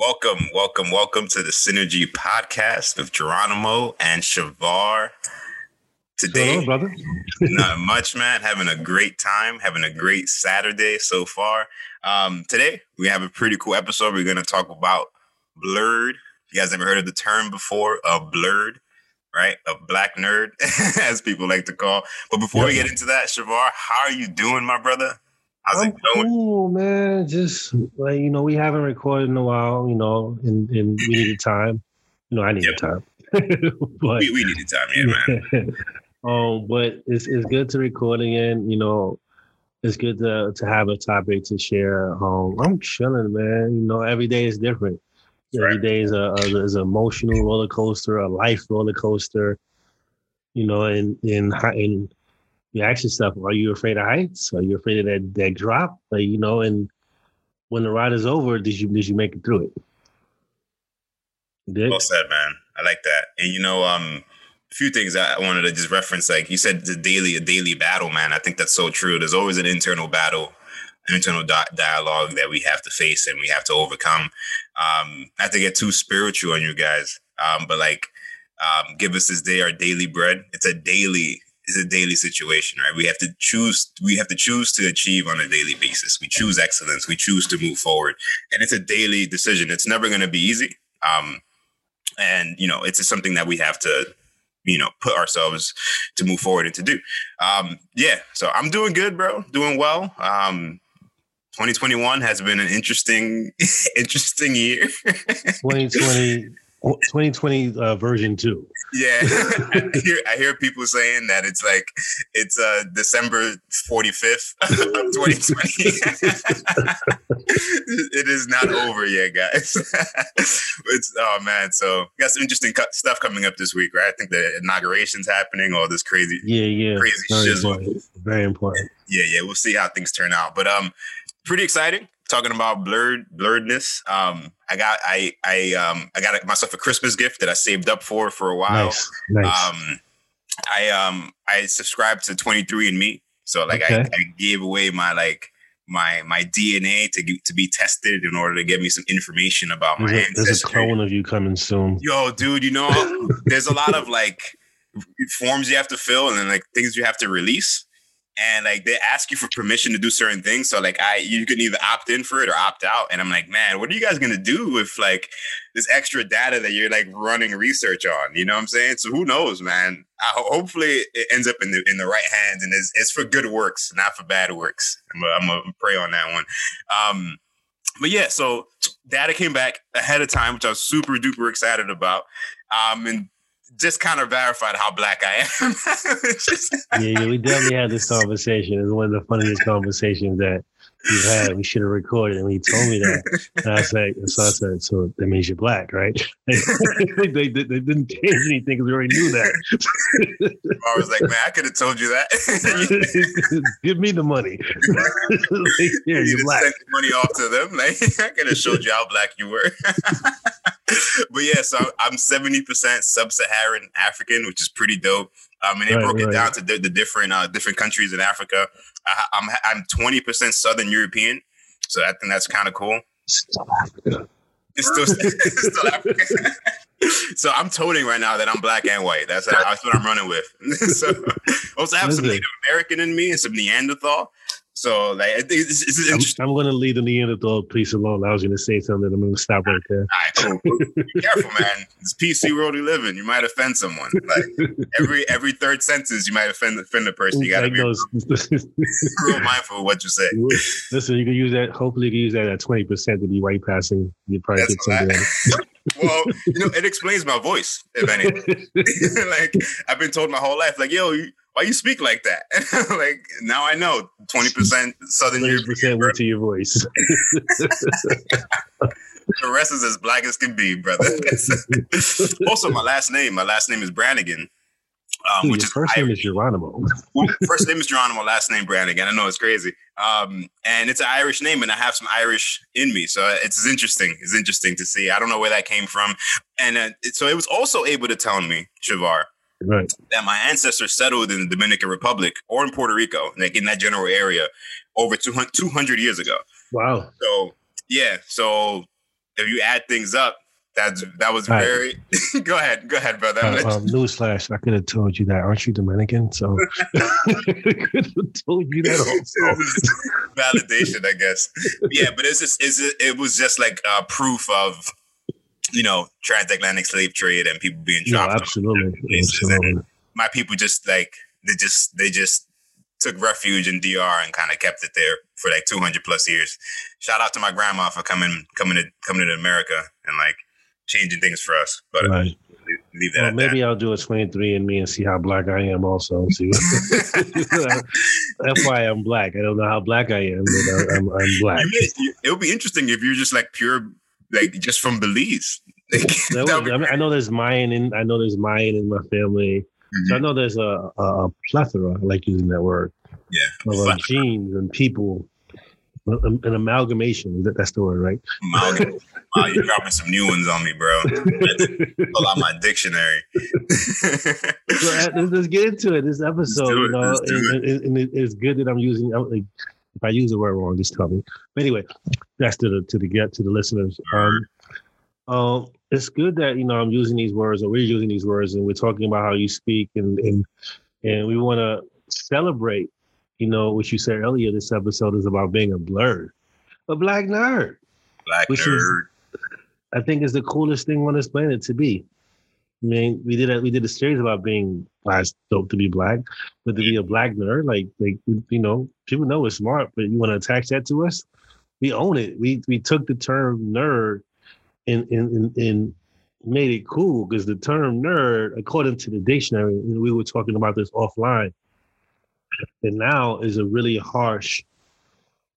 Welcome, welcome, welcome to the Synergy Podcast with Geronimo and Shavar. Today, Hello, brother. not much, man. Having a great time, having a great Saturday so far. Um, today, we have a pretty cool episode. We're going to talk about blerd. You guys ever heard of the term before? A blerd, right? A black nerd, as people like to call. But before we get into that, Shavar, how are you doing, my brother? How's I'm it going? cool, man. Just like you know, we haven't recorded in a while, you know, and, and we needed time. You know, I needed time. but We, we needed time, yeah, man. um, but it's it's good to record again. You know, it's good to to have a topic to share. Um, I'm chilling, man. You know, every day is different. Every Right. day is a, a is an emotional roller coaster, a life roller coaster. You know, and and hi- and you ask yourself, are you afraid of heights? Are you afraid of that that drop? Like, you know, and when the ride is over, did you did you make it through it? Did? Well said, man. I like that. And you know, um, a few things I I wanted to just reference. Like you said, the daily, a daily battle, man. I think that's so true. There's always an internal battle, an internal di- dialogue that we have to face and we have to overcome. Um, not to get too spiritual on you guys, um, but like, um, give us this day our daily bread. It's a daily. It's a daily situation, right? We have to choose. We have to choose to achieve on a daily basis. We choose excellence. We choose to move forward, and it's a daily decision. It's never going to be easy. Um, and you know it's just something that we have to you know put ourselves to move forward and to do um yeah so i'm doing good bro doing well um 2021 has been an interesting interesting year 2020 2020 uh, version two. yeah I, hear, I hear people saying that it's like it's uh december 45th of 2020 it is not over yet guys it's oh man so got some interesting cu- stuff coming up this week right i think the inauguration's happening all this crazy Yeah, yeah. Crazy Very shizzle. important. Very important. yeah yeah we'll see how things turn out but um pretty exciting talking about blerd blerdness um i got i i um i got myself a christmas gift that i saved up for for a while Nice. Nice. um i um i subscribed to 23 and me so like I, Okay. I gave away my like my my dna to get, to be tested in order to get me some information about my there's, a, there's a ancestry clone of you coming soon. yo dude you know there's a lot of like forms you have to fill and then like things you have to release and like they ask you for permission to do certain things so like i you can either opt in for it or opt out and i'm like man what are you guys gonna do with like this extra data that you're like running research on? You know what i'm saying? So who knows man? I, hopefully it ends up in the in the right hands and it's, it's for good works not for bad works. I'm gonna I'm gonna pray on that one. Um but yeah so data came back ahead of time which i was super duper excited about. Um and just kind of verified how black I am. Yeah, yeah, we definitely had this conversation. It's one of the funniest conversations that had. We should have recorded, and he told me that. And I said, so I said, so that means you're black, right? they, they, they didn't change anything because we already knew that. I was like, man, I could have told you that. Give me the money. like, you yeah, you're black. sent the money off to them. Like I could have showed you how black you were. but yeah, so I'm 70% sub-Saharan African, which is pretty dope. Um, and they Right, broke it right. down to the, the different uh, different countries in Africa. I, I'm I'm 20% Southern European, so I think that's kind of cool. It's still, it's still African. so I'm toting right now that I'm black and white. That's, that's what I'm running with. so also I have some Native American in me and some Neanderthal. So like I think it's, it's I'm. I'm going to leave the Neanderthal piece alone. I was going to say something. I'm going to stop right there. All right, cool. Be careful, man. It's PC world we live in. You might offend someone. Like every every third sentence, you might offend offend a person. You got to Like be those- real mindful of what you say. Listen, you can use that. Hopefully, you can use that at 20% to be white passing. You probably That's get something. Well, you know, it explains my voice, if anything. like I've been told my whole life, like, yo, you, why you speak like that? like now I know, twenty percent Southern Twenty European. percent bro. went to your voice. The rest is as black as can be, brother. also, my last name, my last name is Brannigan. Um, Dude, which is first name is Geronimo. First name is Geronimo, last name Brannigan. I know it's crazy. Um, and it's an Irish name, and I have some Irish in me. So it's interesting. It's interesting to see. I don't know where that came from. And uh, so it was also able to tell me, Shavar, Right. that my ancestors settled in the Dominican Republic or in Puerto Rico, like in that general area, over 200, 200 years ago. Wow. So yeah, so if you add things up, that's that was Right. very. go ahead, go ahead, brother. Uh, um, newsflash, I could have told you that. Aren't you Dominican? So could have told you that also. validation, I guess. Yeah, but it's just it's it was just like uh, proof of you know transatlantic slave trade and people being No, dropped. absolutely. absolutely. My people just like they just they just took refuge in DR and kind of kept it there for like 200 plus years. Shout out to my grandma for coming coming to coming to America and like changing things for us. But uh, Right. leave that Well, maybe I'll do a 23 and me and see how black I am also. See, that's why I'm black. I don't know how black I am, but I'm, I'm black. You may- you- it would be interesting if you're just like pure, like just from Belize. Like, That that would- would I, mean, I know there's Mayan in I know there's Mayan in my family. So I Mhm. know there's a, a, plethora, I like using that word, Yeah, of uh, genes and people, an an amalgamation. That's the word, right? Wow, you're dropping some new ones on me, bro. Pull out my dictionary. So, uh, let's, let's get into it. This episode, do you know, it- it's good that I'm using. I'm, Like, if I use the word wrong, just tell me. But anyway, that's to the to the get to the listeners. Um, um, it's good that you know I'm using these words, or we're using these words, and we're talking about how you speak, and and and we want to celebrate. You know what you said earlier. This episode is about being a blerd, a black nerd. Black Which is- nerd. I think is the coolest thing on this planet to be. I mean, we did a, we did a series about being black, dope to be black, but to be a black nerd, like like you know, people know we're smart, but you want to attach that to us? We own it. We we took the term nerd and and and, and made it cool because the term nerd, according to the dictionary, we were talking about this offline, and now is a really harsh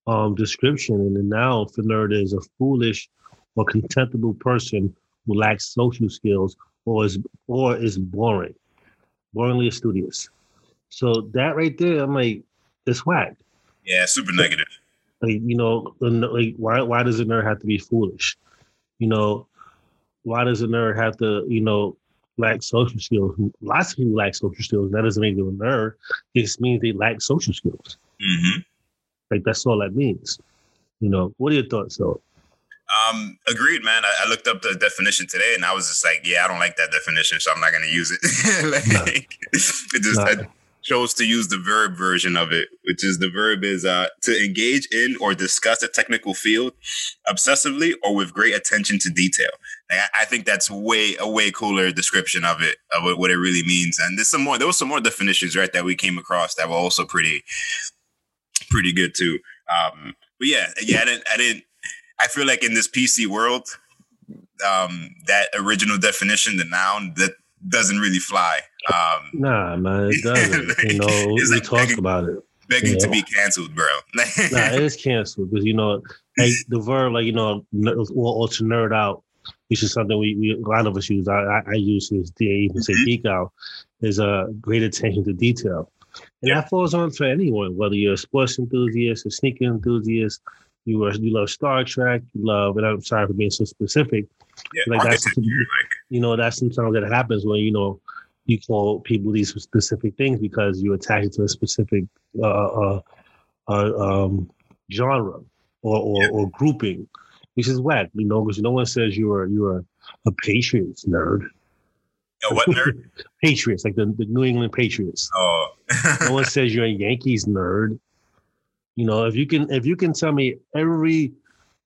um description, and the noun for nerd is a foolish or contemptible person who lacks social skills or is or is boring, boringly studious. So that right there, I'm like, it's whack. Yeah, super negative. Like you know, like why why does a nerd have to be foolish? You know, why does a nerd have to you know lack social skills? Lots of people lack social skills. That doesn't make them a nerd. It just means they lack social skills. hmm Like that's all that means. You know, what are your thoughts, though? Um, agreed, man. I, I looked up the definition today, and I was just like, "Yeah, I don't like that definition, so I'm not going to use it." like, No. It just No. I chose to use the verb version of it, which is the verb is uh, to engage in or discuss a technical field obsessively or with great attention to detail. Like, I, I think that's way a way cooler description of it, of what, what it really means. And there's some more. There was some more definitions, right, that we came across that were also pretty, pretty good too. Um, but yeah, yeah, I didn't, I didn't. I feel like in this PC world, um, that original definition, the noun, that doesn't really fly. Um, Nah, man, it doesn't. you know, It's we like talked begging- about it. begging to be canceled, bro. nah, it is canceled because you know, like the verb, like you know, or, or to nerd out, which is something we, we a lot of us use. I I, I use this. They even say Mhm. geek out is a great attention to detail, and Yeah. that falls on for anyone, whether you're a sports enthusiast, a sneaker enthusiast, you are you love Star Trek, you love. And I'm sorry for being so specific. yeah, Like, that's- like You know, that's sometimes that happens when you know you call people these specific things because you attach it to a specific uh, uh, uh, um, genre or, or, Yeah. or grouping, which is whack. You know, because no one says you're you're a Patriots nerd. yo, what nerd? Patriots, like the, the New England Patriots. Oh, No one says you're a Yankees nerd. You know, if you can if you can tell me every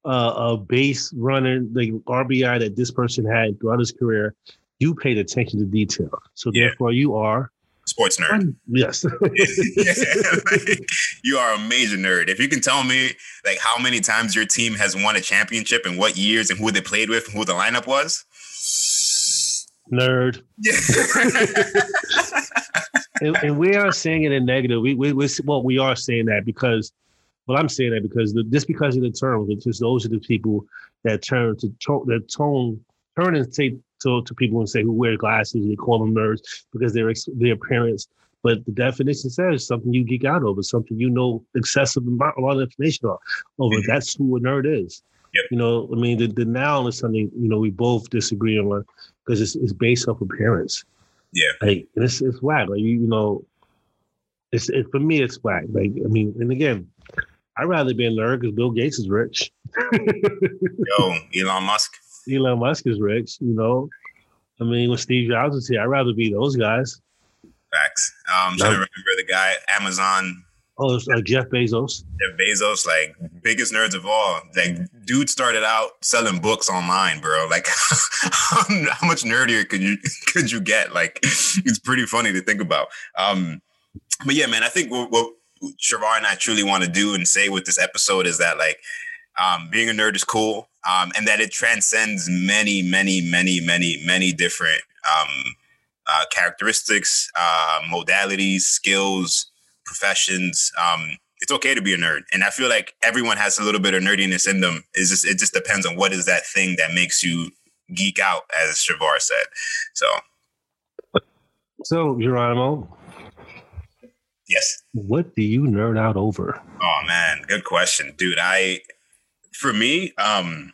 uh, uh base runner, the RBI that this person had throughout his career, you paid attention to detail. So Yeah. therefore, you are sports nerd. yes. Like, you are a major nerd. If you can tell me like how many times your team has won a championship and what years and who they played with and who the lineup was. nerd. Yeah. And, and we are saying it in negative. We we we well we are saying that because well I'm saying that because the, just because of the term, because those are the people that turn to that tone turn and say to, to people and say who wear glasses, they call them nerds because they're their appearance. But the definition says something you geek out over, something you know excessive amount, a lot of information on- over. Mhm. That's who a nerd is. Yep. You know, I mean, the, the noun is something you know we both disagree on because it's, it's based off appearance. Yeah. Like it's it's whack. Like you, you know, it's it, for me it's whack. Like I mean, and again, I'd rather be a nerd because Bill Gates is rich. Yo, Elon Musk. Elon Musk is rich, you know. I mean, when Steve Jobs was here, I'd rather be those guys. Facts. Um, I'm trying to remember the guy, Amazon. Oh, it's like Jeff Bezos. Jeff Bezos, like biggest nerds of all. Like, dude started out selling books online, bro. Like, how much nerdier could you could you get? Like, it's pretty funny to think about. Um, but yeah, man, I think what, what Shavar and I truly want to do and say with this episode is that like um, being a nerd is cool, um, and that it transcends many, many, many, many, many different um, uh, characteristics, uh, modalities, skills, professions. Um, it's okay to be a nerd, and I feel like everyone has a little bit of nerdiness in them. It's just it just depends on what is that thing that makes you geek out, as Shavar said. So, so Geronimo, Yes. What do you nerd out over? Oh man, good question, dude. I, for me, um,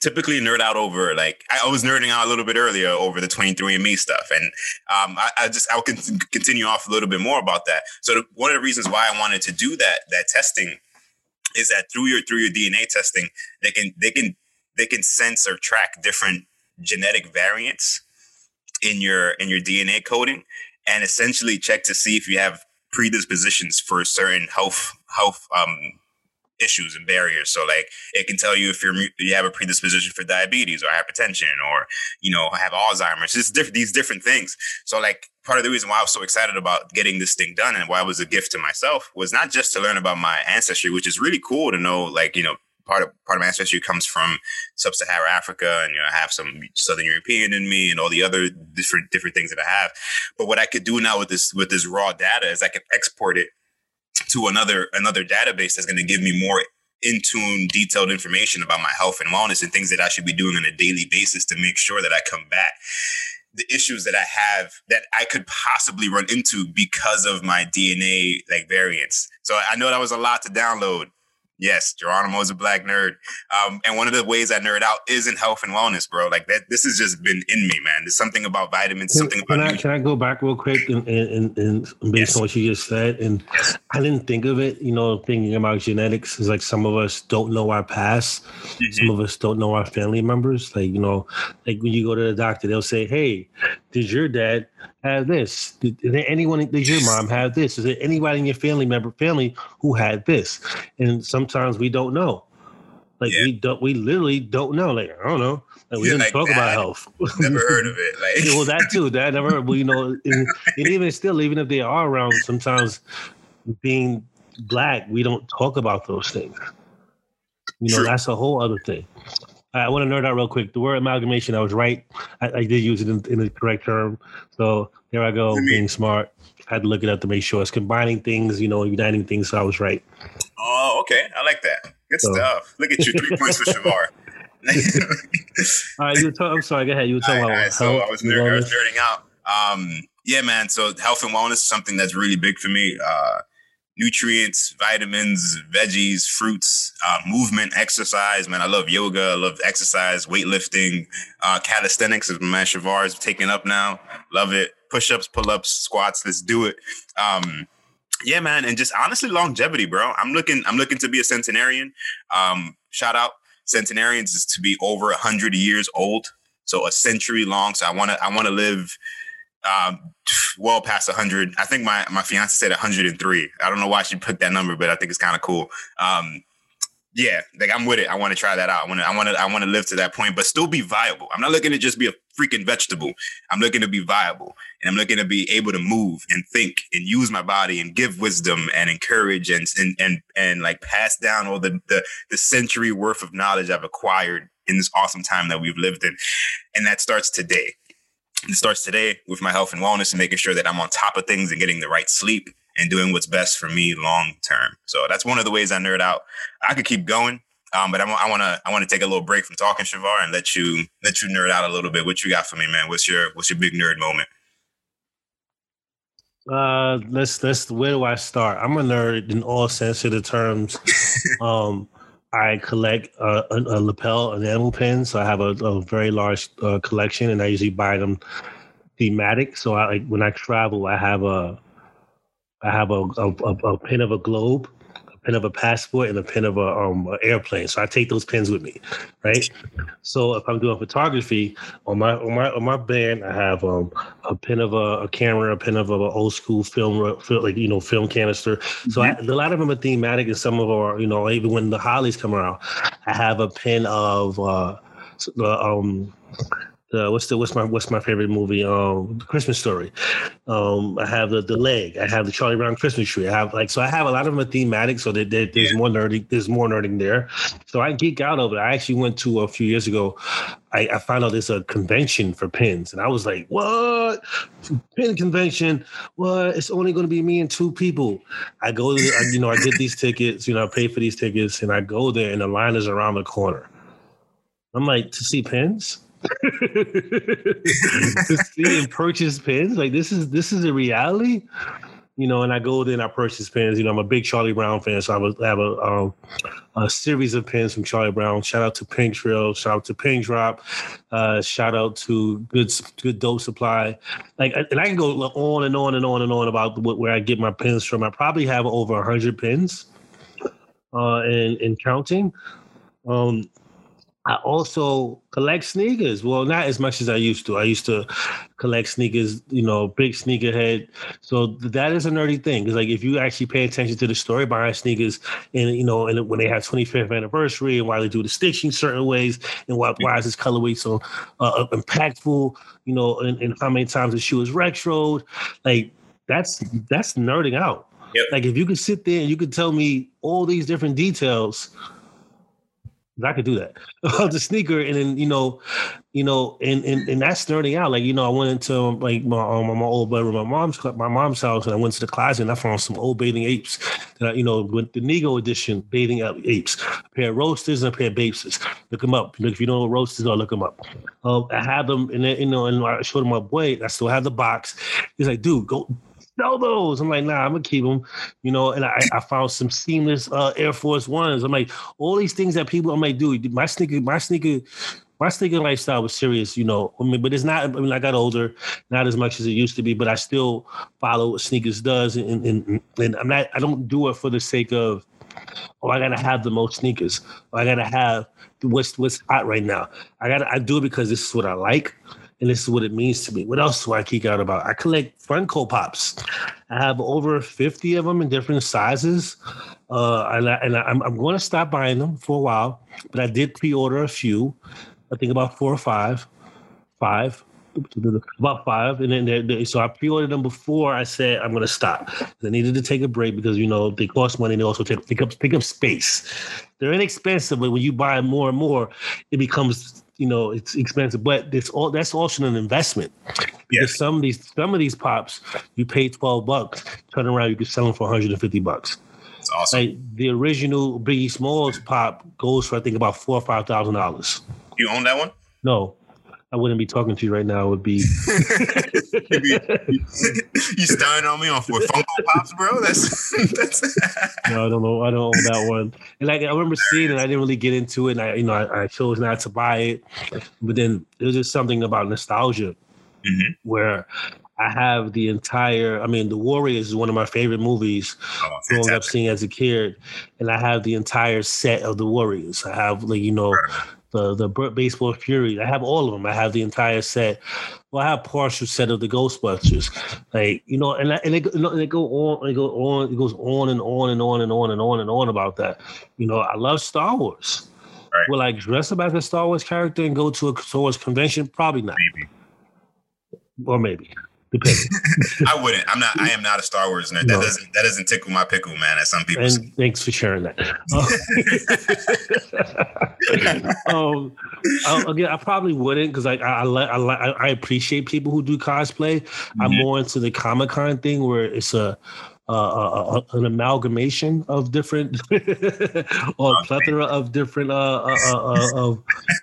typically nerd out over like I was nerding out a little bit earlier over the 23andMe stuff, and um, I, I, just I'll con- continue off a little bit more about that. So the, one of the reasons why I wanted to do that that testing is that through your through your DNA testing, they can they can they can sense or track different genetic variants in your in your DNA coding and essentially check to see if you have predispositions for certain health health um, issues and barriers. So like it can tell you if you're you have a predisposition for diabetes or hypertension or you know have Alzheimer's. Just different these different things. So like part of the reason why I was so excited about getting this thing done and why it was a gift to myself was not just to learn about my ancestry, which is really cool to know like you know part of part of my ancestry comes from sub-Saharan Africa, and you know I have some Southern European in me, and all the other different different things that I have. But what I could do now with this with this raw data is I can export it to another another database that's going to give me more in tune, detailed information about my health and wellness and things that I should be doing on a daily basis to make sure that I come back the issues that I have that I could possibly run into because of my DNA like variants. So I know that was a lot to download, Yes, Geronimo is a black nerd. Um, and one of the ways I nerd out is in health and wellness, bro. Like that, this has just been in me, man. There's something about vitamins, can, something can about. I, can I go back real quick and, and, and based yes. on what you just said? And yes. I didn't think of it, you know, thinking about genetics is like some of us don't know our past. Mm-hmm. Some of us don't know our family members. Like, you know, like when you go to the doctor, they'll say, Hey, did your dad have this? Did, did anyone, did your mom have this? Is there anybody in your family member, family who had this? And sometimes we don't know. Like yeah. we don't, we literally don't know. Like I don't know. Like, we didn't like talk about health. Never heard of it. Like yeah, well, that too. That never. We you know, and, and even still, even if they are around, sometimes being black, we don't talk about those things. You know, True. that's a whole other thing. I want to nerd out real quick. The word amalgamation, I was right. I, I did use it in, in, the correct term. So there I go, being smart. I had to look it up to make sure it's combining things, you know, uniting things. So I was right. Oh, okay. I like that. Good so. stuff. Look at you. Three points for Shavar. all right, you were talk, I'm sorry. Go ahead. You were talking about so I was, nerd, I was nerding out. Um, yeah, man. So health and wellness is something that's really big for me. Uh, nutrients, vitamins, veggies, fruits, uh, movement, exercise. Man, I love yoga. I love exercise, weightlifting, uh, calisthenics is my Shavar is taking up now. Love it. Push ups, pull ups, squats. Let's do it. Um, yeah, man, and just honestly, longevity, bro. I'm looking. I'm looking to be a centenarian. Um, shout out, centenarians is to be over hundred years old, so a century long. So I want to. I want to live um, well past 100. I think my my fiance said 103. I don't know why she put that number, but I think it's kind of cool. Um, yeah, like I'm with it. I want to try that out. I want to, I want to, I want to live to that point, but still be viable. I'm not looking to just be a freaking vegetable. I'm looking to be viable, and I'm looking to be able to move and think and use my body and give wisdom and encourage and and and, and like pass down all the, the the century worth of knowledge I've acquired in this awesome time that we've lived in, and that starts today. It starts today with my health and wellness and making sure that I'm on top of things and getting the right sleep and doing what's best for me long term. So that's one of the ways I nerd out. I could keep going, um, but I want to I want to take a little break from talking Shavar and let you let you nerd out a little bit. What you got for me, man? What's your what's your big nerd moment? Uh, let's let's where do I start? I'm a nerd in all sense of the terms. um, I collect uh, a, a, lapel enamel pin, So I have a, a very large uh, collection, and I usually buy them thematic. So I like when I travel, I have a I have a a, a pin of a globe, pen of a passport and a pen of a um a airplane. So I take those pens with me, right? So if I'm doing photography on my on my on my band, I have um a pen of a, a camera, a pen of a, a old school film, film, like you know film canister. So I, a lot of them are thematic, and some of them are you know even when the hollies come around, I have a pen of uh the um the what's the what's my what's my favorite movie? Um, Christmas Story. Um, I have the the leg. I have the Charlie Brown Christmas tree. I have like so I have a lot of them thematic. So that there, there's more nerdy. There's more nerding there. So I geek out over it. I actually went to a few years ago. I, I found out there's a convention for pins, and I was like, "What pin convention? What? It's only going to be me and two people." I go, to, I, you know, I get these tickets. You know, I pay for these tickets, and I go there, and the line is around the corner. I'm like, to see pins to see and purchase pins. Like this is this is a reality. You know, and I go there and I purchase pins. You know, I'm a big Charlie Brown fan, so I have a um, a series of pins from Charlie Brown. Shout out to Pink Trail, shout out to Pink Drop, uh, shout out to Good Good Dope Supply. Like, and I can go on and on and on and on about where I get my pins from. I probably have over hundred pins, uh, and and counting. Um, I also collect sneakers. Well, not as much as I used to. I used to collect sneakers, you know, big sneakerhead. So that is a nerdy thing. Because like if you actually pay attention to the story behind sneakers, and you know, and when they have 25th anniversary, and why they do the stitching certain ways, and why, why is this colorway so uh, impactful, you know, and, and how many times the shoe is retro, like that's that's nerding out. Yep. Like if you could sit there and you could tell me all these different details I could do that. the sneaker, and then you know, you know, and, and and that's nerding out. Like you know, I went into like my um, my old brother, my mom's my mom's house, and I went to the closet and I found some old bathing apes. That I, you know, with the Nigo edition bathing apes, a pair of Roadstas and a pair of bases. Look them up. Look, if you don't know what Roadstas are, look them up. Um, I had them, and then, you know, and I showed them my boy. I still have the box. He's like, dude, go sell those. I'm like, nah, I'm gonna keep them, you know. And I, I found some seamless uh, Air Force Ones. I'm like, all these things that people, I'm like, dude, my sneaker, my sneaker, my sneaker lifestyle was serious, you know. I mean, but it's not. I mean, I got older, not as much as it used to be, but I still follow what sneakers does, and and, and I'm not. I don't do it for the sake of, oh, I gotta have the most sneakers. Or I gotta have what's what's hot right now. I gotta. I do it because this is what I like and this is what it means to me. What else do I geek out about? I collect Funko Pops. I have over 50 of them in different sizes. Uh, and, I, and I, am I'm going to stop buying them for a while, but I did pre-order a few. I think about four or five, five, about five, and then they're, they're, so I pre-ordered them before I said I'm going to stop. I needed to take a break because you know they cost money. And they also take, pick up pick up space. They're inexpensive, but when you buy more and more, it becomes you know it's expensive, but it's all that's also an investment. Because some of these some of these pops you pay twelve bucks, turn around you can sell them for one hundred and fifty bucks. That's awesome. Like the original Biggie Smalls pop goes for I think about four or five thousand dollars. You own that one? No, I wouldn't be talking to you right now. It would be you, you starting on me on for Funko Pops, bro. That's that's. no, I don't know. I don't own that one. And like I remember seeing it, I didn't really get into it. And I, you know, I, I chose not to buy it. But then there's just something about nostalgia mm-hmm. where I have the entire. I mean, The Warriors is one of my favorite movies oh, growing up seeing as a kid, and I have the entire set of The Warriors. I have like you know the the baseball fury. I have all of them. I have the entire set. Well, I have partial set of the Ghostbusters. Like you know, and and it, and it go on, it go on, it goes on and on and on and on and on and on about that. You know, I love Star Wars. Right. Will I dress up as a Star Wars character and go to a Star Wars convention? Probably not. Maybe. Or maybe. I wouldn't. I'm not. I am not a Star Wars nerd. No. That doesn't. That doesn't tickle my pickle, man. As some people. And say. thanks for sharing that. um, I, again, I probably wouldn't because I I, I I I appreciate people who do cosplay. Mm-hmm. I'm more into the Comic Con thing where it's a uh, an amalgamation of different or a plethora of different uh, uh, uh, uh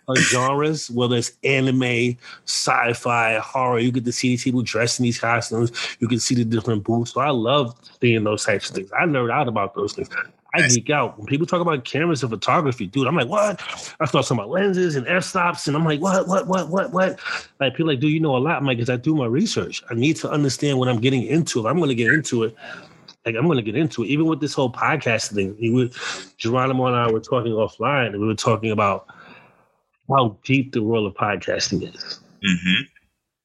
of genres, whether it's anime, sci-fi, horror. You get to see these people dressed in these costumes. You can see the different booths. So I love seeing those types of things. I nerd out about those things. I geek out when people talk about cameras and photography, dude. I'm like, what? I start talking about lenses and f stops, and I'm like, what, what, what, what, what? Like people like, do you know a lot? I'm like, because I do my research. I need to understand what I'm getting into. If I'm going to get into it, like I'm going to get into it. Even with this whole podcast thing, we were, Geronimo and I were talking offline, and we were talking about how deep the world of podcasting is. Mm-hmm.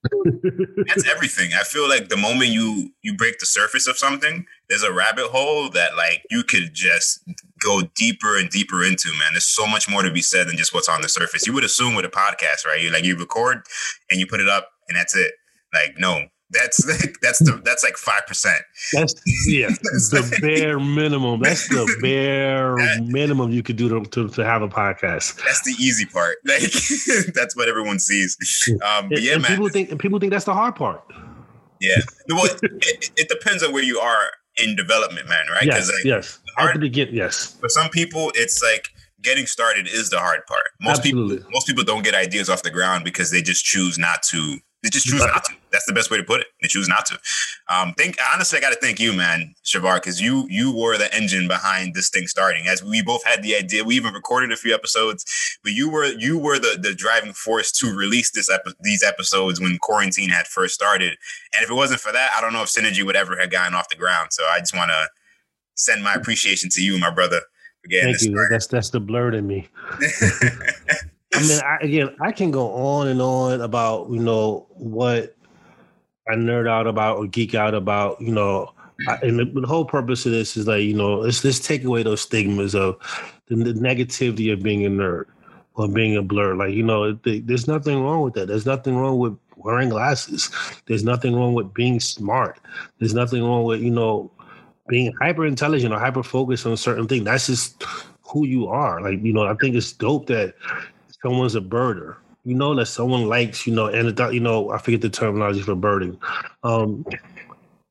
That's everything. I feel like the moment you you break the surface of something, there's a rabbit hole that like you could just go deeper and deeper into. Man, there's so much more to be said than just what's on the surface. You would assume with a podcast, right? You like you record and you put it up, and that's it. Like no, that's like that's the that's like five percent. That's yeah, the bare minimum. That's the bare that, minimum you could do to, to, to, have a podcast. That's the easy part. Like that's what everyone sees. Um, but yeah, and man. People think people think that's the hard part. Yeah, well, it, it, depends on where you are in development, man. Right? Yes, like, yes. Hard to begin. Yes. For some people, it's like getting started is the hard part. Most Absolutely. people, most people don't get ideas off the ground because they just choose not to they just choose not to. That's the best way to put it. They choose not to. Um, think honestly, I got to thank you, man, Shavar, because you you were the engine behind this thing starting. As we both had the idea, we even recorded a few episodes, but you were you were the the driving force to release this epi- these episodes when quarantine had first started. And if it wasn't for that, I don't know if Synergy would ever have gotten off the ground. So I just want to send my appreciation to you, my brother, for getting Thank you. Started. That's that's the blerd in me. I mean, I, again, I can go on and on about you know what I nerd out about or geek out about. You know, I, and the, the, whole purpose of this is like you know, let's let's take away those stigmas of the, the negativity of being a nerd or being a blerd. Like you know, there's nothing wrong with that. There's nothing wrong with wearing glasses. There's nothing wrong with being smart. There's nothing wrong with you know being hyper intelligent or hyper focused on a certain thing. That's just who you are. Like you know, I think it's dope that someone's a birder. You know that someone likes, you know, and you know, I forget the terminology for birding. Um,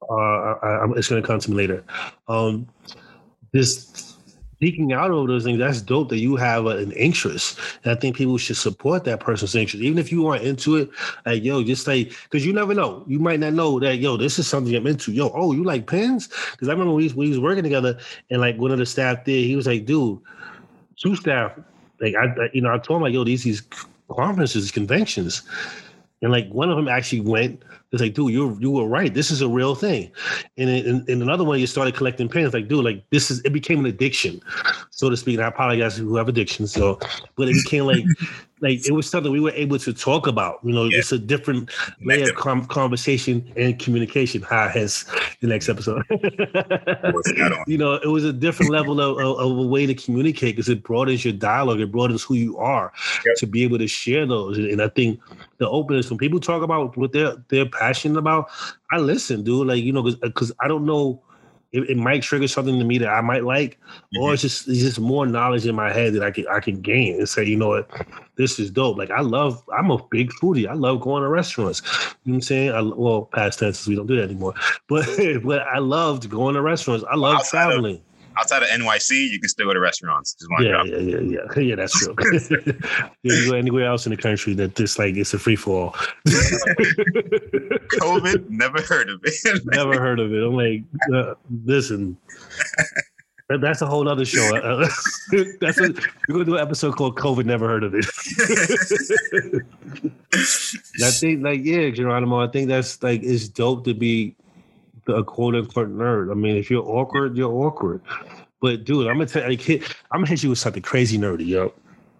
uh, I, I, it's going to come to me later. Um, this speaking out of those things, that's dope that you have an interest. And I think people should support that person's interest. Even if you aren't into it, like, yo, just say, because you never know. You might not know that, yo, this is something I'm into. Yo, oh, you like pens? Because I remember we, we was working together and like one of the staff there, he was like, dude, two staff like I, you know, I told him like, yo, these these conferences, conventions, and like one of them actually went. It's like, dude, you you were right. This is a real thing. And in, another one, you started collecting pens. Like, dude, like this is it became an addiction, so to speak. And I apologize to who have addiction. So, but it became like like it was something we were able to talk about. You know, yeah. it's a different layer of com- conversation and communication. How hence the next episode. you know, it was a different level of, of, of a way to communicate because it broadens your dialogue. It broadens who you are yep. to be able to share those. And I think the openness when people talk about what they're they're passionate about, I listen, dude. Like you know, because I don't know it, it, might trigger something to me that I might like, mm-hmm. or it's just it's just more knowledge in my head that I can I can gain and say, you know what, this is dope. Like I love, I'm a big foodie. I love going to restaurants. You know what I'm saying? I, well, past tenses, we don't do that anymore. But but I loved going to restaurants. I love traveling. Of, outside of NYC, you can still go to restaurants. Just yeah, yeah, yeah, yeah, yeah. That's true. you go anywhere else in the country that this like it's a free for all. COVID, never heard of it. never heard of it. I'm like, uh, listen. That's a whole other show. Uh, uh that's a, we're gonna do an episode called "COVID Never Heard of It." I think, like, yeah, Geronimo. I think that's like it's dope to be a quote unquote nerd. I mean, if you're awkward, you're awkward. But dude, I'm gonna tell you, I'm gonna hit you with something crazy nerdy, yo.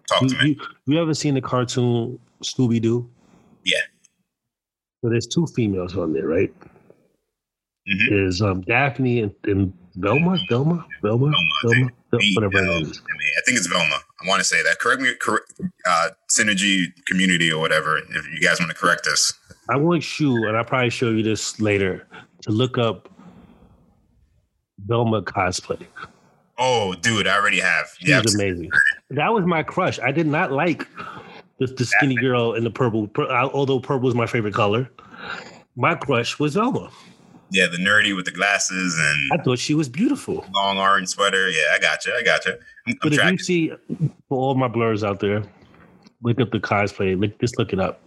Talk you, to me. You, you ever seen the cartoon Scooby Doo? Yeah. So there's two females on there, right? Mm-hmm. Is um, Daphne and, and Velma, Velma, Velma, Velma, Velma whatever her name is. I, I think it's Velma. I want to say that. Correct me, correct, uh, Synergy Community or whatever. If you guys want to correct us. I want you, and I'll probably show you this later to look up Velma cosplay. Oh, dude, I already have. She's yeah, amazing. That was my crush. I did not like the, the skinny girl in the purple, uh, although purple is my favorite color. My crush was Velma. Yeah, the nerdy with the glasses and I thought she was beautiful. Long orange sweater. Yeah, I got you. I got you. I'm, but I'm if you see for all my blerds out there, look up the cosplay. Look, just look it up.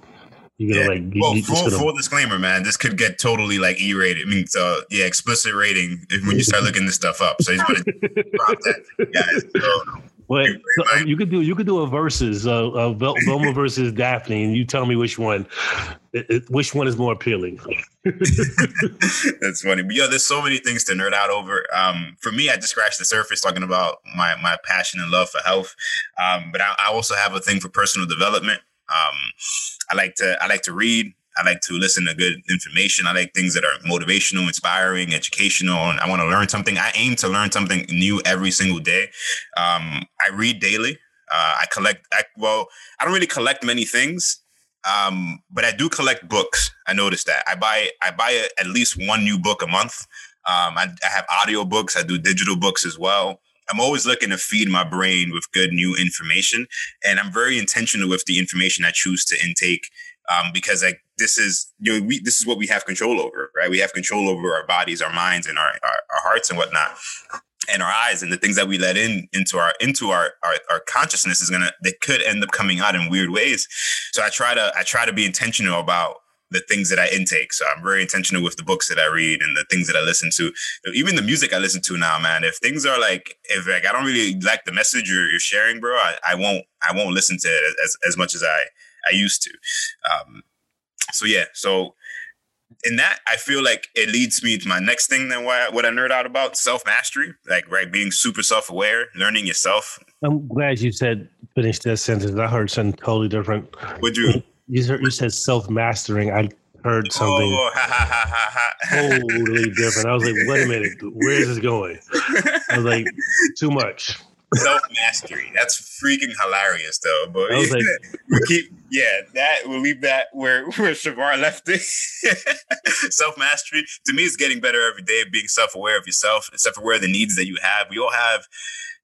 You know, yeah. like well, you, full, full disclaimer, man. This could get totally like E-rated. I mean, so yeah, explicit rating when you start looking this stuff up. So he's gonna drop that, guys. So, well, so um, you could do you could do a versus uh, uh Velma versus Daphne, and you tell me which one. it, it, which one is more appealing? That's funny. But yeah, there's so many things to nerd out over. Um, for me, I just scratched the surface talking about my my passion and love for health. Um, but I, I, also have a thing for personal development. Um, I like to I like to read. I like to listen to good information. I like things that are motivational, inspiring, educational, and I want to learn something. I aim to learn something new every single day. Um, I read daily. Uh, I collect. I, well, I don't really collect many things, um, but I do collect books. I noticed that I buy I buy a, at least one new book a month. Um, I, I have audio books. I do digital books as well. I'm always looking to feed my brain with good new information, and I'm very intentional with the information I choose to intake um, because like this is you know we this is what we have control over, right? We have control over our bodies, our minds, and our our, our hearts and whatnot and our eyes and the things that we let in into our into our, our our consciousness is gonna they could end up coming out in weird ways so i try to i try to be intentional about the things that I intake. So I'm very intentional with the books that I read and the things that I listen to. Even the music I listen to now, man. If things are like, if like I don't really like the message you're, you're sharing, bro, I, I won't, I won't listen to it as as much as I I used to. Um, so yeah, so in that, I feel like it leads me to my next thing Then what, what I nerd out about self mastery, like right, being super self aware, learning yourself. I'm glad you said finish that sentence. I heard something totally different. Would you? You, you said self mastering. I heard something oh, ha, ha, ha, totally different. I was like, wait a minute, where is this going? I was like, too much self mastery. That's freaking hilarious, though. But like, we keep, yeah, that we'll leave that where where Shavar left it. self mastery to me is getting better every day. Being self aware of yourself, self aware of the needs that you have. We all have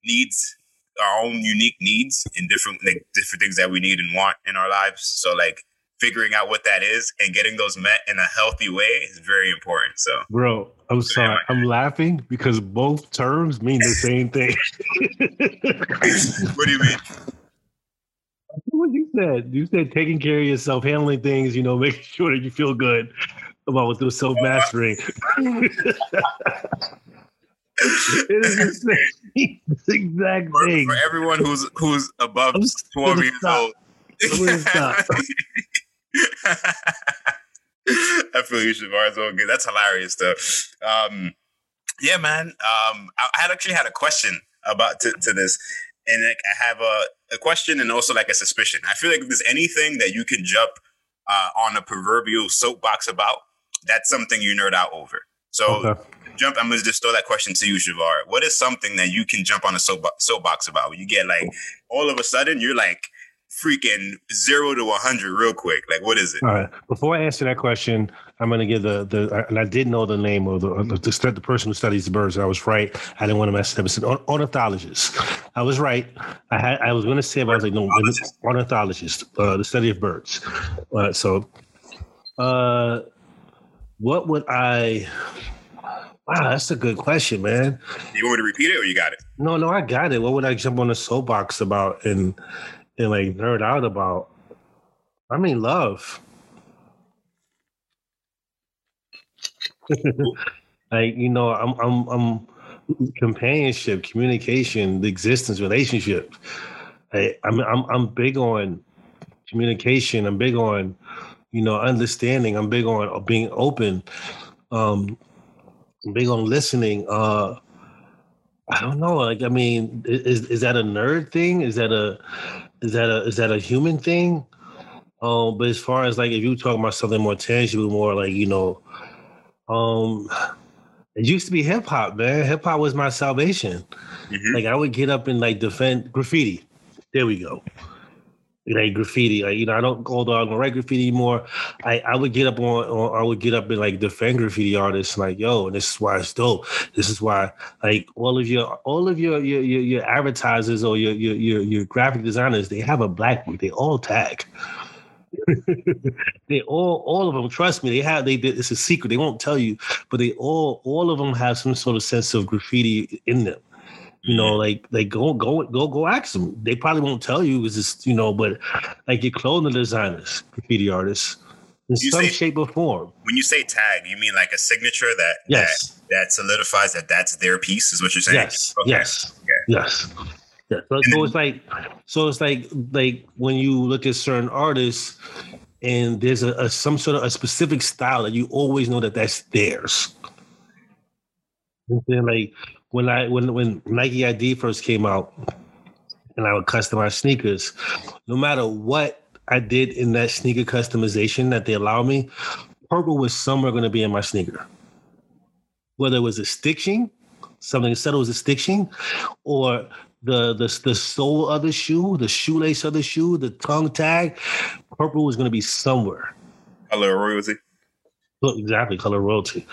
needs, our own unique needs, and different like different things that we need and want in our lives. So like figuring out what that is and getting those met in a healthy way is very important. So, bro, I'm sorry, I'm laughing because both terms mean the same thing. what do you mean? What you said? You said taking care of yourself, handling things, you know, making sure that you feel good about what the self mastering. it is the same exact for, thing. For everyone who's who's above 12 years old. I feel you. It's all good. That's hilarious, though. Um, yeah, man. Um, I, I, had actually had a question about to, to this, and like, I have a, a question and also like a suspicion. I feel like if there's anything that you can jump uh, on a proverbial soapbox about, that's something you nerd out over. So. Okay. Jump. I'm gonna just throw that question to you, Shavar. What is something that you can jump on a soapbox about? When you get like all of a sudden, you're like, freaking zero to 100 real quick? Like, what is it? All right. Before I answer that question, I'm going to give the, the, and I did know the name of the, the, the person who studies the birds. I was right. I didn't want to mess it up. It's an ornithologist. I was right. I had, I was going to say, but I was like, no, ornithologist, uh, the study of birds. Uh, so, uh, what would I, Wow, that's a good question, man. You want me to repeat it or you got it? No, no, I got it. What would I jump on a soapbox about and and like nerd out about. I mean, love. like you know, I'm I'm I'm companionship, communication, the existence, relationship. I, I'm I'm I'm big on communication. I'm big on you know understanding. I'm big on being open. Um, I'm big on listening. Uh, I don't know. Like, I mean, is is that a nerd thing? Is that a is that a is that a human thing? Um, but as far as like if you talk about something more tangible, more like you know, um, it used to be hip hop, man. Hip hop was my salvation. Mm-hmm. Like I would get up and like defend graffiti. There we go like graffiti. Like, you know, I don't go dog on write graffiti anymore. I, I would get up on, on I would get up and like defend graffiti artists like, yo, and this is why it's dope. This is why like all of your all of your your your, your advertisers or your, your your your graphic designers, they have a black book. They all tag. they all all of them trust me they have they it's a secret they won't tell you but they all all of them have some sort of sense of graffiti in them you know, like like go go go go ask them. They probably won't tell you. It's just you know, but like your clothing the designers, graffiti artists, in you some say, shape or form. When you say tag, you mean like a signature that yes that, that solidifies that that's their piece. Is what you're saying? Yes. Okay. Yes. Okay. Yes. Yeah. So, so it's like so it's like like when you look at certain artists, and there's a, a some sort of a specific style that you always know that that's theirs. And then like when I when when Nike ID first came out, and I would customize sneakers, no matter what I did in that sneaker customization that they allow me, purple was somewhere going to be in my sneaker. Whether it was a stitching, something said it was a stitching, or the the the sole of the shoe, the shoelace of the shoe, the tongue tag, purple was going to be somewhere. Color royalty. Exactly, color royalty.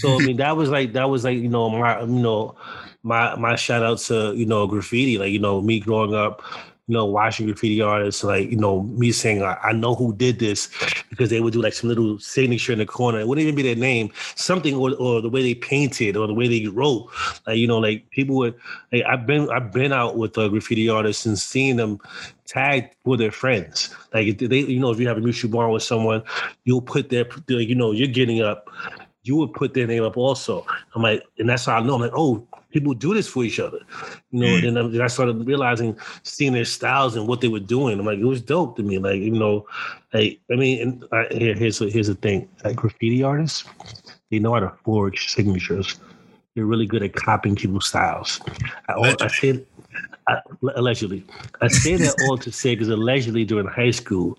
So I mean, that was like that was like you know my you know my my shout out to you know graffiti, like you know me growing up, you know, watching graffiti artists, like, you know, me saying, I, I, know who did this because they would do like some little signature in the corner. It wouldn't even be their name, something or, or the way they painted or the way they wrote. Like, you know, like people would, like, I've been, I've been out with uh, graffiti artists and seeing them tag with their friends. Like, they, you know, if you have a mutual bond with someone, you'll put their, you know, you're getting up you would put their name up also. I'm like, and that's how I know. I'm like, oh, people do this for each other, you know. Mm. And then I started realizing, seeing their styles and what they were doing. I'm like, it was dope to me. Like, you know, like I mean, and I, here, here's a, here's the thing: like graffiti artists, they know how to forge signatures. They're really good at copying people's styles. I, I say, Uh, I, allegedly, I say that all to say because allegedly during high school,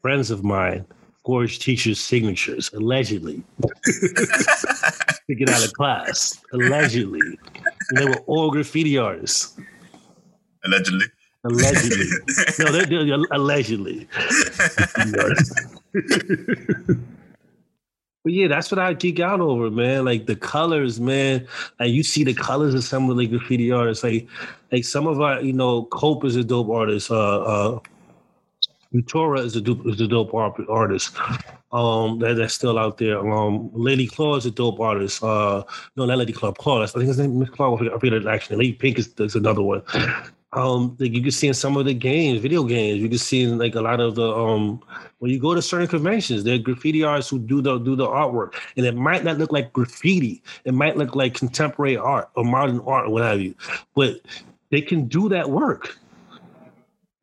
friends of mine forged teachers' signatures, allegedly, to get out of class. Allegedly. And they were all graffiti artists. Allegedly. Allegedly. no, they're, they're allegedly. But yeah, that's what I geek out over, man. Like the colors, man. Like you see the colors of some of the graffiti artists. Like, like some of our, you know, Cope is a dope artist. Uh, uh, Futura is a dope, is a dope artist. Um, that, that's still out there. Um, Lady Claw is a dope artist. Uh, no, not Lady Claw, Claw. I think his name is Claw. I forget, it actually. Lady Pink is, is another one. Um, like you can see in some of the games, video games, you can see in like a lot of the um when you go to certain conventions, there are graffiti artists who do the do the artwork, and it might not look like graffiti. It might look like contemporary art or modern art or what have you, but they can do that work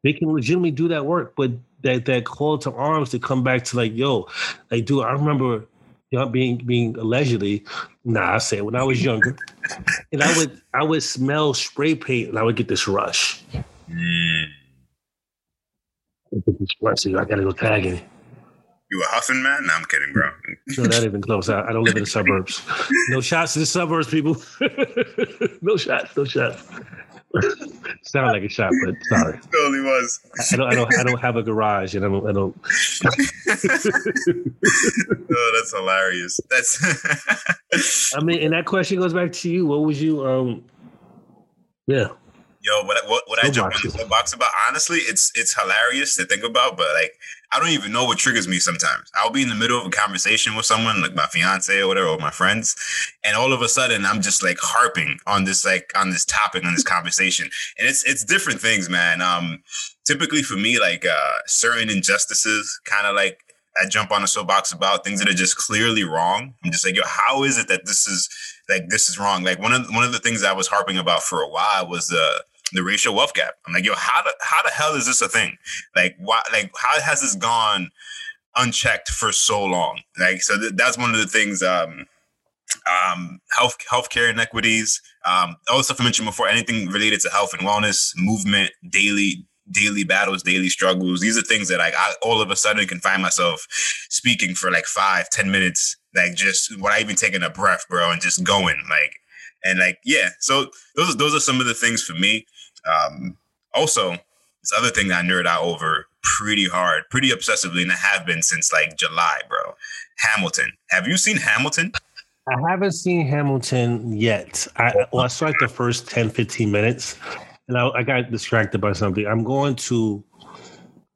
they can legitimately do that work, but that that call to arms to come back to like, yo, like, dude, I remember you know, being being allegedly, nah, I say when I was younger, and I would I would smell spray paint and I would get this rush. Mm. I gotta go tagging. You a huffing man? No, I'm kidding, bro. no, not even close. I, I don't live in the suburbs. No shots in the suburbs, people. no shots. No shots. Sound like a shot, but sorry. It totally was. I don't. I don't. I don't have a garage, and I don't. I don't. oh, that's hilarious. That's. I mean, and that question goes back to you. What was you? Um. Yeah. Yo, what what, what I jump on the box about? Honestly, it's it's hilarious to think about, but like I don't even know what triggers me sometimes. I'll be in the middle of a conversation with someone, like my fiance or whatever, or my friends, and all of a sudden I'm just like harping on this like on this topic, on this conversation. And it's it's different things, man. Um typically for me, like uh certain injustices kind of like I jump on a soapbox about things that are just clearly wrong. I'm just like, yo, how is it that this is like this is wrong? Like one of one of the things I was harping about for a while was the the racial wealth gap. I'm like, yo, how the how the hell is this a thing? Like, why? Like, how has this gone unchecked for so long? Like, so th- that's one of the things. Um, um, health healthcare inequities, um, all the stuff I mentioned before, anything related to health and wellness, movement, daily daily battles, daily struggles. These are things that like I all of a sudden can find myself speaking for like five, ten minutes, like just without even taking a breath, bro, and just going like and like yeah. So those those are some of the things for me. Um, also, this other thing that I nerd out over pretty hard, pretty obsessively, and I have been since like July, bro. Hamilton. Have you seen Hamilton? I haven't seen Hamilton yet. I well, I saw like the first 10, 15 minutes, and I, I got distracted by something. I'm going to.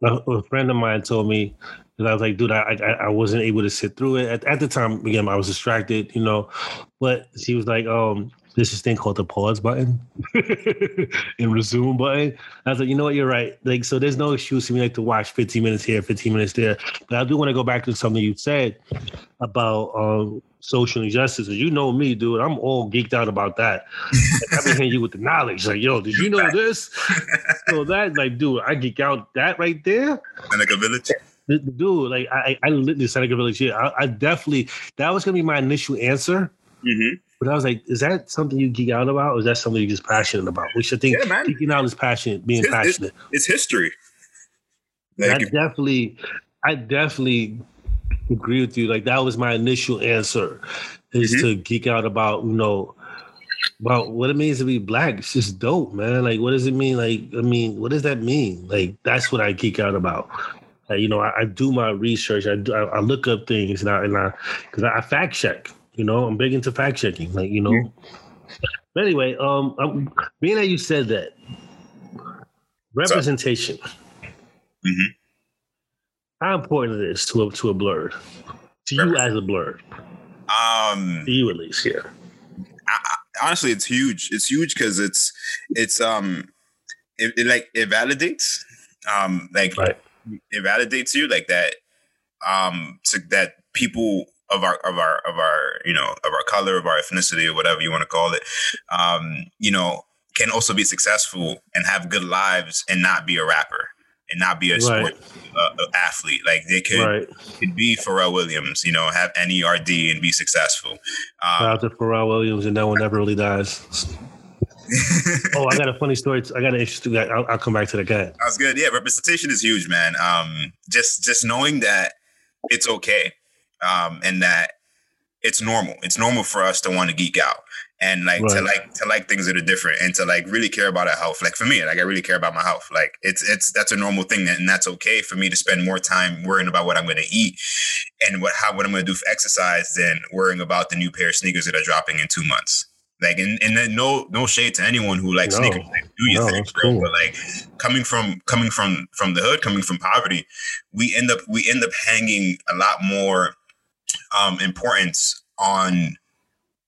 A, a friend of mine told me because I was like, dude, I, I, I wasn't able to sit through it at, at the time. Again, I was distracted, you know. But she was like, um, there's this thing called the pause button and resume button. I was like, you know what, you're right. Like, so there's no excuse for me like to watch 15 minutes here, 15 minutes there. But I do want to go back to something you said about um, social injustice. You know me, dude. I'm all geeked out about that. Like, I've been hitting you with the knowledge. Like, yo, did you know this? so that, like, dude, I geek out that right there. Seneca Village. dude, like I, I literally said I could really. I, I definitely that was gonna be my initial answer. Mm-hmm. But I was like, is that something you geek out about, or is that something you're just passionate about? Which I think Yeah, man. geeking out is passionate, being It's- it's- passionate. It's history. I Like, definitely, I definitely agree with you. Like that was my initial answer, is Mhm. to geek out about you know about what it means to be black. It's just dope, man. Like what does it mean? Like I mean, what does that mean? Like that's what I geek out about. Like, you know, I, I do my research. I do. I, I look up things and I and I because I, I fact check. You know, I'm big into fact checking. Like you know. But anyway, um, I'm, being that you said that representation. Mhm. How important it is to a to a blerd, to you as a blerd, um, to you at least, yeah. honestly, it's huge. It's huge because it's it's um, it, it like it validates, um, like Right. it validates you like that, um, to that people of our of our of our you know of our color of our ethnicity or whatever you want to call it, um, you know, can also be successful and have good lives and not be a rapper and not be a Right. sport uh, athlete. Like they could Right. could be Pharrell Williams, you know, have NERD and be successful. Shout Um, out to Pharrell Williams, and no one ever really dies. Oh, I got a funny story. I got an interesting. I'll, I'll come back to that guy. That's good. Yeah, representation is huge, man. Um, just just knowing that it's okay, um, and that it's normal. It's normal for us to want to geek out and like to like to like things that are different and to like really care about our health. Like for me, like I really care about my health. Like it's it's that's a normal thing, and that's okay for me to spend more time worrying about what I'm going to eat and what how what I'm going to do for exercise than worrying about the new pair of sneakers that are dropping in two months. Like and, and then no no shade to anyone who likes No. sneakers. Like, do your No, thing, cool. But like coming from coming from from the hood, coming from poverty, we end up we end up hanging a lot more um importance on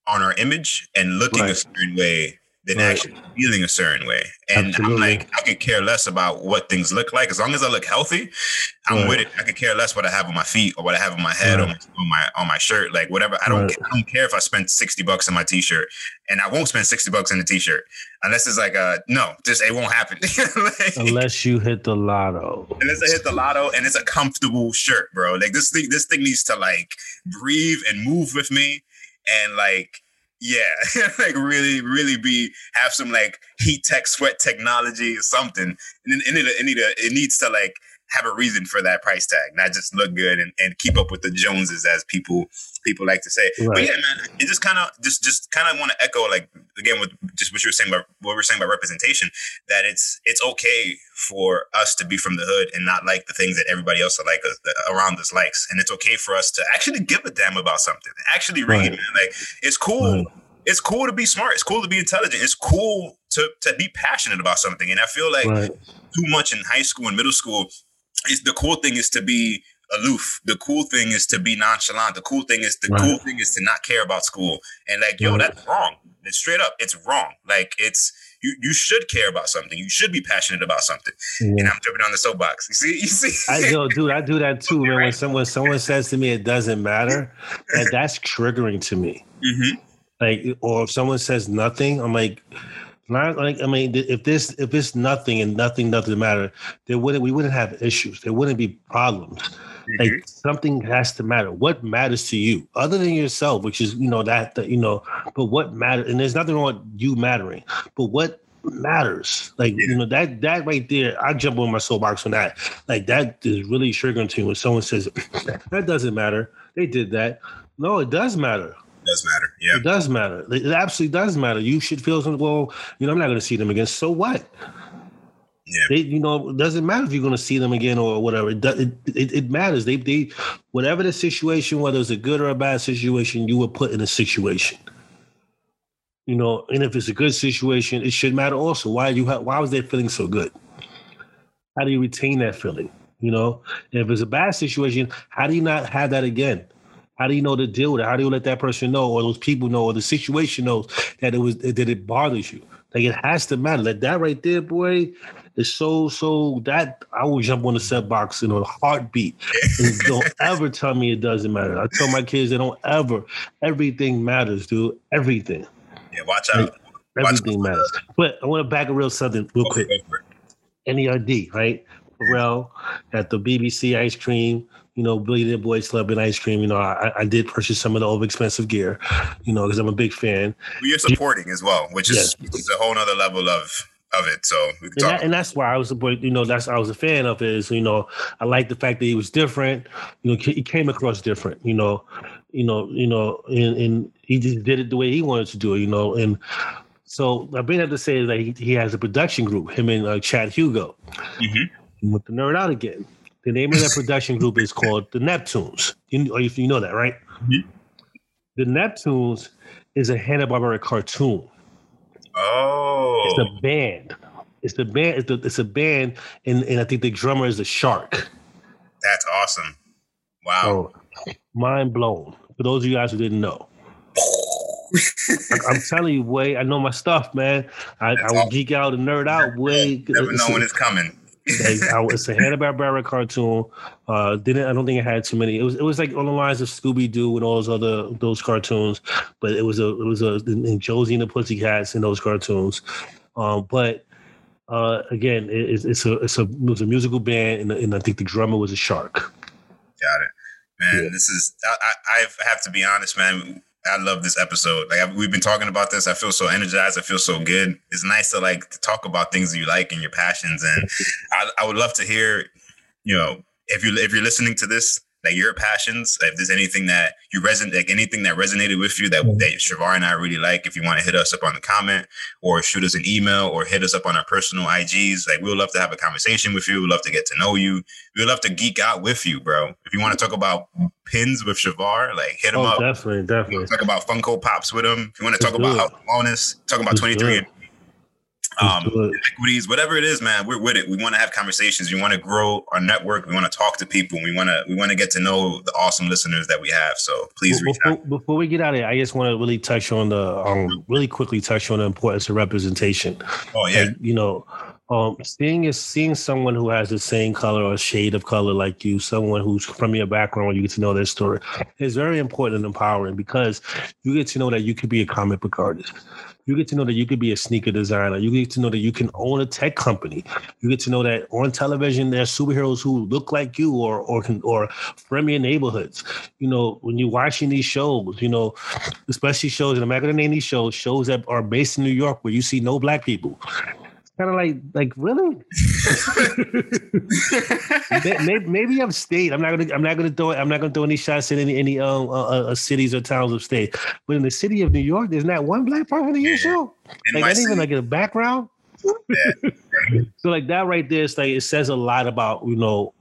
on our image and looking a certain way than Right. actually feeling a certain way. And Absolutely. I'm like, I could care less about what things look like. As long as I look healthy, I'm Right. with it. I could care less what I have on my feet or what I have on my head or on my on my shirt. Like whatever. I don't Right. I don't care if I spend 60 bucks on my t-shirt. And I won't spend 60 bucks on the t-shirt. Unless it's like a no, just it won't happen. Like- Unless you hit the lotto. unless I hit the lotto and it's a comfortable shirt, bro. Like this thing, this thing needs to like breathe and move with me, and like yeah, like really, really be have some like heat tech, sweat technology or something, and then it, it, it needs to like have a reason for that price tag, not just look good and, and keep up with the Joneses as people people like to say. But yeah, man, it just kind of just just kind of want to echo like again with just what you were saying about what we were saying about representation that it's it's okay for us to be from the hood and not like the things that everybody else like uh, around us likes, and it's okay for us to actually give a damn about something, actually read, Right. man. Like it's cool. Right. It's cool to be smart. It's cool to be intelligent. It's cool to to be passionate about something. And I feel like Right. too much in high school and middle school is the cool thing is to be aloof. The cool thing is to be nonchalant. The cool thing is the Right. cool thing is to not care about school. And like, yo, that's wrong. It's straight up, it's wrong. Like it's you you should care about something. You should be passionate about something. And I'm jumping on the soapbox. You see, you see. I yo, dude, I do that too, man. When someone someone says to me it doesn't matter, that, that's triggering to me. hmm Like, or if someone says nothing, I'm like, like I mean, if this if it's nothing and nothing doesn't matter, there wouldn't we wouldn't have issues. There wouldn't be problems. Mm-hmm. Like something has to matter. What matters to you, other than yourself, which is you know that, that you know, but what matters, and there's nothing wrong with you mattering, but what matters, like you know that that right there, I jump on my soapbox on that. Like that is really triggering to me when someone says that doesn't matter. They did that. No, it does matter. Does matter. Yeah. It does matter. It absolutely does matter. You should feel something. Well, you know, I'm not going to see them again. So what? Yeah. They, you know, it doesn't matter if you're going to see them again or whatever. It, does, it, it, it matters. They, they, whatever the situation, whether it's a good or a bad situation, you were put in a situation. You know, and if it's a good situation, it should matter also. Why you? Ha- why was they feeling so good? How do you retain that feeling? You know, and if it's a bad situation, how do you not have that again? How do you know to deal with it? How do you let that person know, or those people know, or the situation knows that it was that it bothers you? Like it has to matter. Like that right there, boy, is so so that I will jump on the set box in a heartbeat. And don't ever tell me it doesn't matter. I tell my kids they don't ever. Everything matters, dude. Everything. Yeah. Watch out. Everything matters. But I want to back a real something real quick. Go for it. NERD, right? Pharrell at the BBC ice cream, you know, Billionaire Boys Club and ice cream. You know, I, I did purchase some of the overexpensive gear, you know, because I'm a big fan. You're supporting as well, which is, yes. is a whole nother level of of it. So and, that, and, that's why I was, you know, that's I was a fan of his. You know, I like the fact that he was different. You know, he came across different. You know, you know, you know, and, and he just did it the way he wanted to do it. You know, and so I bring that to say that he, he has a production group, him and uh, Chad Hugo. Mm-hmm. With the nerd out again. The name of that production group is called the Neptunes. You, you know that, right? Mm-hmm. The Neptunes is a Hanna Barbera cartoon. Oh, it's a band. It's the band. It's, the, it's a band, and, and I think the drummer is the Shark. That's awesome. Wow. So, mind blown. For those of you guys who didn't know. I'm telling you, way I know my stuff, man. I, I will geek out and nerd out. Way never know when it's coming. It's a Hanna Barbera cartoon. Uh, didn't I don't think it had too many. It was it was like on the lines of Scooby Doo and all those other those cartoons, but it was a it was a and Josie and the Pussycats in those cartoons. Um, but uh, again, it, it's, it's a it's a it was a musical band, and, and I think the drummer was a shark. Got it, man. Yeah. This is I, I I have to be honest, man I love this episode. Like we've been talking about this. I feel so energized. I feel so good. It's nice to like to talk about things you like and your passions. And I, I would love to hear, you know, if you if you're listening to this like your passions. If there's anything that you resonate, like anything that resonated with you that, mm-hmm. that Chevar and I really like, if you want to hit us up on the comment or shoot us an email or hit us up on our personal IGs, like we would love to have a conversation with you. We'd love to get to know you. We'd love to geek out with you, bro. If you want to talk about pins with Chevar, like hit him oh, up. Definitely, definitely. Talk about Funko Pops with him. If you want to talk about health wellness, talk about 23 um, equities, whatever it is, man, we're with it. We want to have conversations. We want to grow our network. We want to talk to people. We want to we want to get to know the awesome listeners that we have. So please reach before, out. Before we get out of here, I just want to really touch on the um, really quickly touch on the importance of representation. Oh yeah, like, you know, um, seeing is seeing someone who has the same color or shade of color like you, someone who's from your background, you get to know their story, is very important and empowering because you get to know that you could be a comic book artist. You get to know that you could be a sneaker designer. You get to know that you can own a tech company. You get to know that on television there's superheroes who look like you or or can or from your neighborhoods. You know, when you're watching these shows, you know, especially shows, and I'm not gonna name these shows, shows that are based in New York where you see no black people kind of like like really? Maybe, maybe I'm state. I'm not gonna i'm not gonna throw i'm not gonna throw any shots in any any um, uh, uh, cities or towns of state. But in the city of new york there's not one black person in your show? Like not even like in the background? Yeah. so like that right there is like it says a lot about you know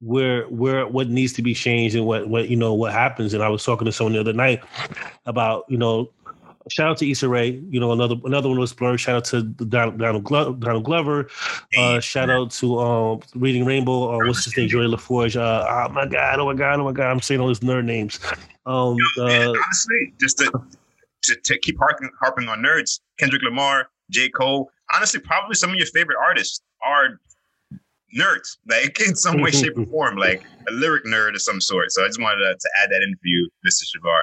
where where what needs to be changed and what what you know what happens. And i was talking to someone the other night about you know shout out to Issa Rae. You know, another another one was blerd. Shout out to Donald, Donald, Glover. Donald Glover. Uh, shout out to um, Reading Rainbow. Uh, what's his name? Joey LaForge. Uh, oh my god! Oh my god! Oh my god! I'm saying all these nerd names. Um, man, uh, honestly, just to, to, to keep harping, harping on nerds, Kendrick Lamar, J. Cole. Honestly, probably some of your favorite artists are nerds, like in some way, shape, or form, like a lyric nerd of some sort. So I just wanted to, to add that in for you, Mr. Chevar.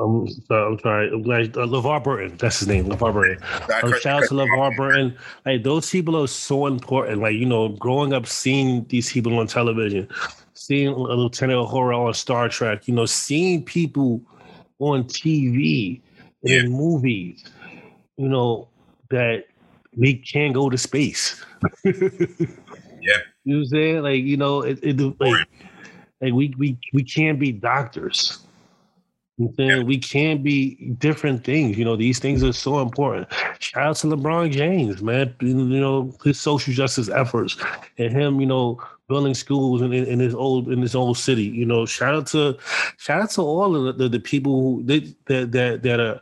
Um, so I'm sorry. I'm glad uh, LeVar Burton. That's his name. LeVar Burton. Um, shout out to LeVar Burton. Like those people are so important. Like you know, growing up seeing these people on television, seeing Lieutenant Uhura on Star Trek. You know, seeing people on TV yeah. in movies. You know that we can't go to space. yeah. You know what I'm saying? Like you know, it, it like, like we we we can't be doctors yeah. We can be different things. You know, these things are so important. Shout out to LeBron James, man. You know, his social justice efforts and him, you know, building schools in, in his old in his old city. You know, shout out to shout out to all of the, the, the people who they, that that that are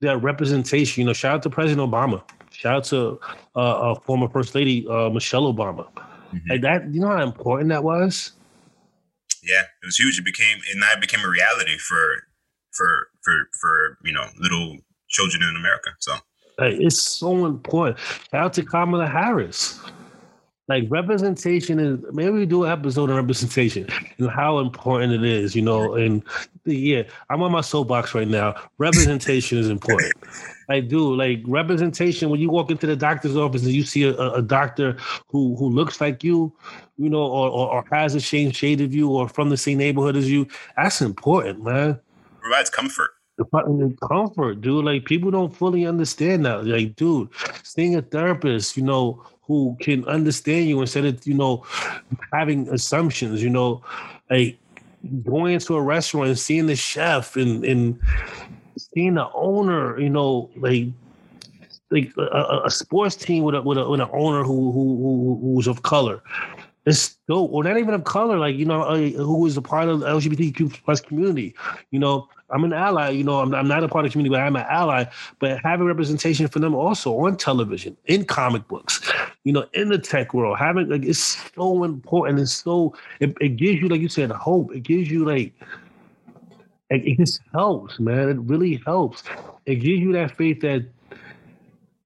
that representation. You know, shout out to President Obama. Shout out to uh, uh former First Lady uh, Michelle Obama. Mm-hmm. Like that, you know how important that was. Yeah, it was huge. It became and that became a reality for for for for you know little children in America. So it's so important. Shout out to Kamala Harris. like representation is maybe we do an episode on representation and how important it is, you know. And yeah, I'm on my soapbox right now. Representation is important. I do like representation when you walk into the doctor's office and you see a, a doctor who who looks like you, you know, or, or, or has the same shade of you or from the same neighborhood as you. That's important, man. Provides comfort comfort, dude. Like people don't fully understand that. Like, dude, seeing a therapist, you know, who can understand you instead of you know having assumptions. You know, like going into a restaurant and seeing the chef and and seeing the owner. You know, like like a, a sports team with a with, a, with an owner who who who who's of color. It's dope, or not even of color, like you know, uh, who is a part of the LGBTQ plus community. You know, I'm an ally. You know, I'm, I'm not a part of the community, but I'm an ally. But having representation for them also on television, in comic books, you know, in the tech world, having like it's so important. It's so it, it gives you, like you said, hope. It gives you like it, it just helps, man. It really helps. It gives you that faith that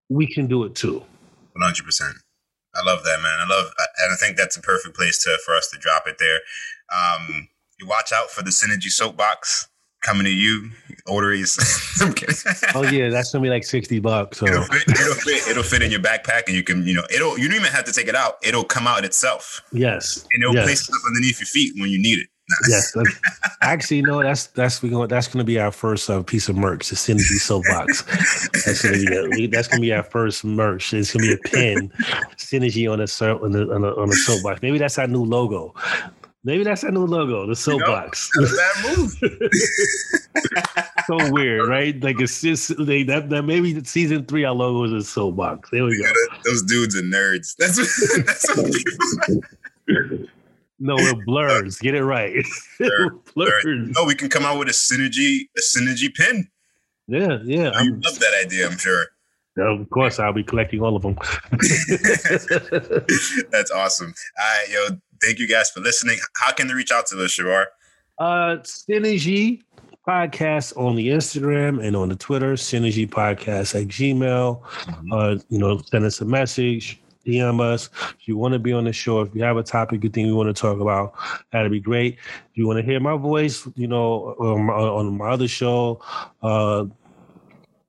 we can do it too. One hundred percent. I love that, man. I love, and I think that's a perfect place to for us to drop it there. Um, you watch out for the synergy soapbox coming to you. Order is. I'm kidding. oh yeah, that's gonna be like sixty bucks. So. It'll, fit, it'll fit. It'll fit in your backpack, and you can, you know, it'll. You don't even have to take it out. It'll come out itself. Yes. And it'll yes. place stuff underneath your feet when you need it. Yes, actually, no. That's that's we going. That's going to be our first uh, piece of merch. The Synergy soapbox. That's going to be that's going to be our first merch. It's going to be a pin, Synergy on a on a, on a, on a soapbox. Maybe that's our new logo. Maybe that's our new logo, the soapbox. You know, that move. so weird, right? Like it's just they, that that maybe season three our logo is a soapbox. There we go. those dudes are nerds. That's what, that's what. No, it blerds. Get it right. Blerd, blerds. No, we can come out with a synergy, a synergy pin. Yeah, yeah. I love that idea. I'm sure. Of course, I'll be collecting all of them. That's awesome. All right, yo, thank you guys for listening. How can they reach out to us, Chevar? Uh, Synergy Podcast on the Instagram and on the Twitter, Synergy Podcast at Gmail. Mm-hmm. Uh, you know, send us a message, DM us. If you want to be on the show, if you have a topic you think we want to talk about, that'd be great. If you want to hear my voice, you know, on my, on my other show, uh,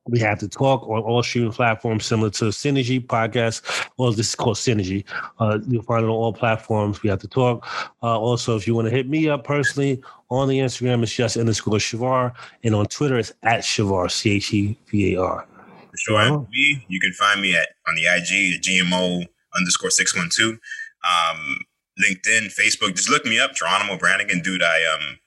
we have to talk on all streaming platforms similar to Synergy podcast. Well, this is called Synergy. Uh, you'll find it on all platforms. We have to talk. Uh, also, if you want to hit me up personally on the Instagram, it's just underscore Chevar, And on Twitter, it's at Chevar, C H E V A R. Sure. Uh-huh. Me, you can find me at on the IG at GMO underscore 612. Um, LinkedIn, Facebook, just look me up, Geronimo Brannigan. Dude, I um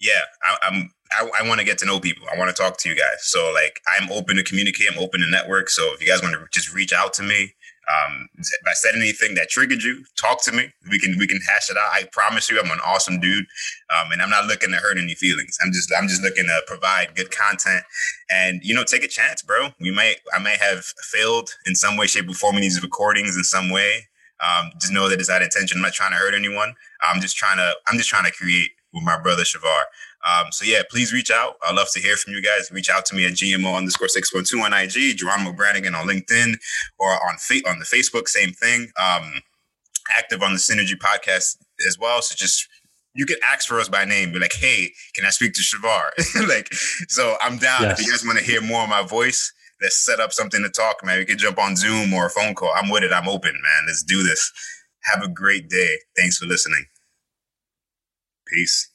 yeah, I, I'm I, I want to get to know people. I want to talk to you guys. So like I'm open to communicate. I'm open to network. So if you guys want to just reach out to me, um, if I said anything that triggered you, talk to me. We can we can hash it out. I promise you, I'm an awesome dude, um, and I'm not looking to hurt any feelings. I'm just I'm just looking to provide good content, and you know, take a chance, bro. We might I might have failed in some way, shape, or form in these recordings in some way. Um, just know that it's that intention. I'm not trying to hurt anyone. I'm just trying to I'm just trying to create with my brother Chevar. Um, so yeah, please reach out. I'd love to hear from you guys. Reach out to me at GMO underscore 612 on IG, Geronimo Brannigan on LinkedIn or on fa- on the Facebook, same thing. Um, active on the Synergy podcast as well. So just you can ask for us by name, be like, hey, can I speak to Chevar? like, so I'm down. Yes. If you guys want to hear more of my voice, let's set up something to talk, man. We can jump on Zoom or a phone call. I'm with it. I'm open, man. Let's do this. Have a great day. Thanks for listening. Peace.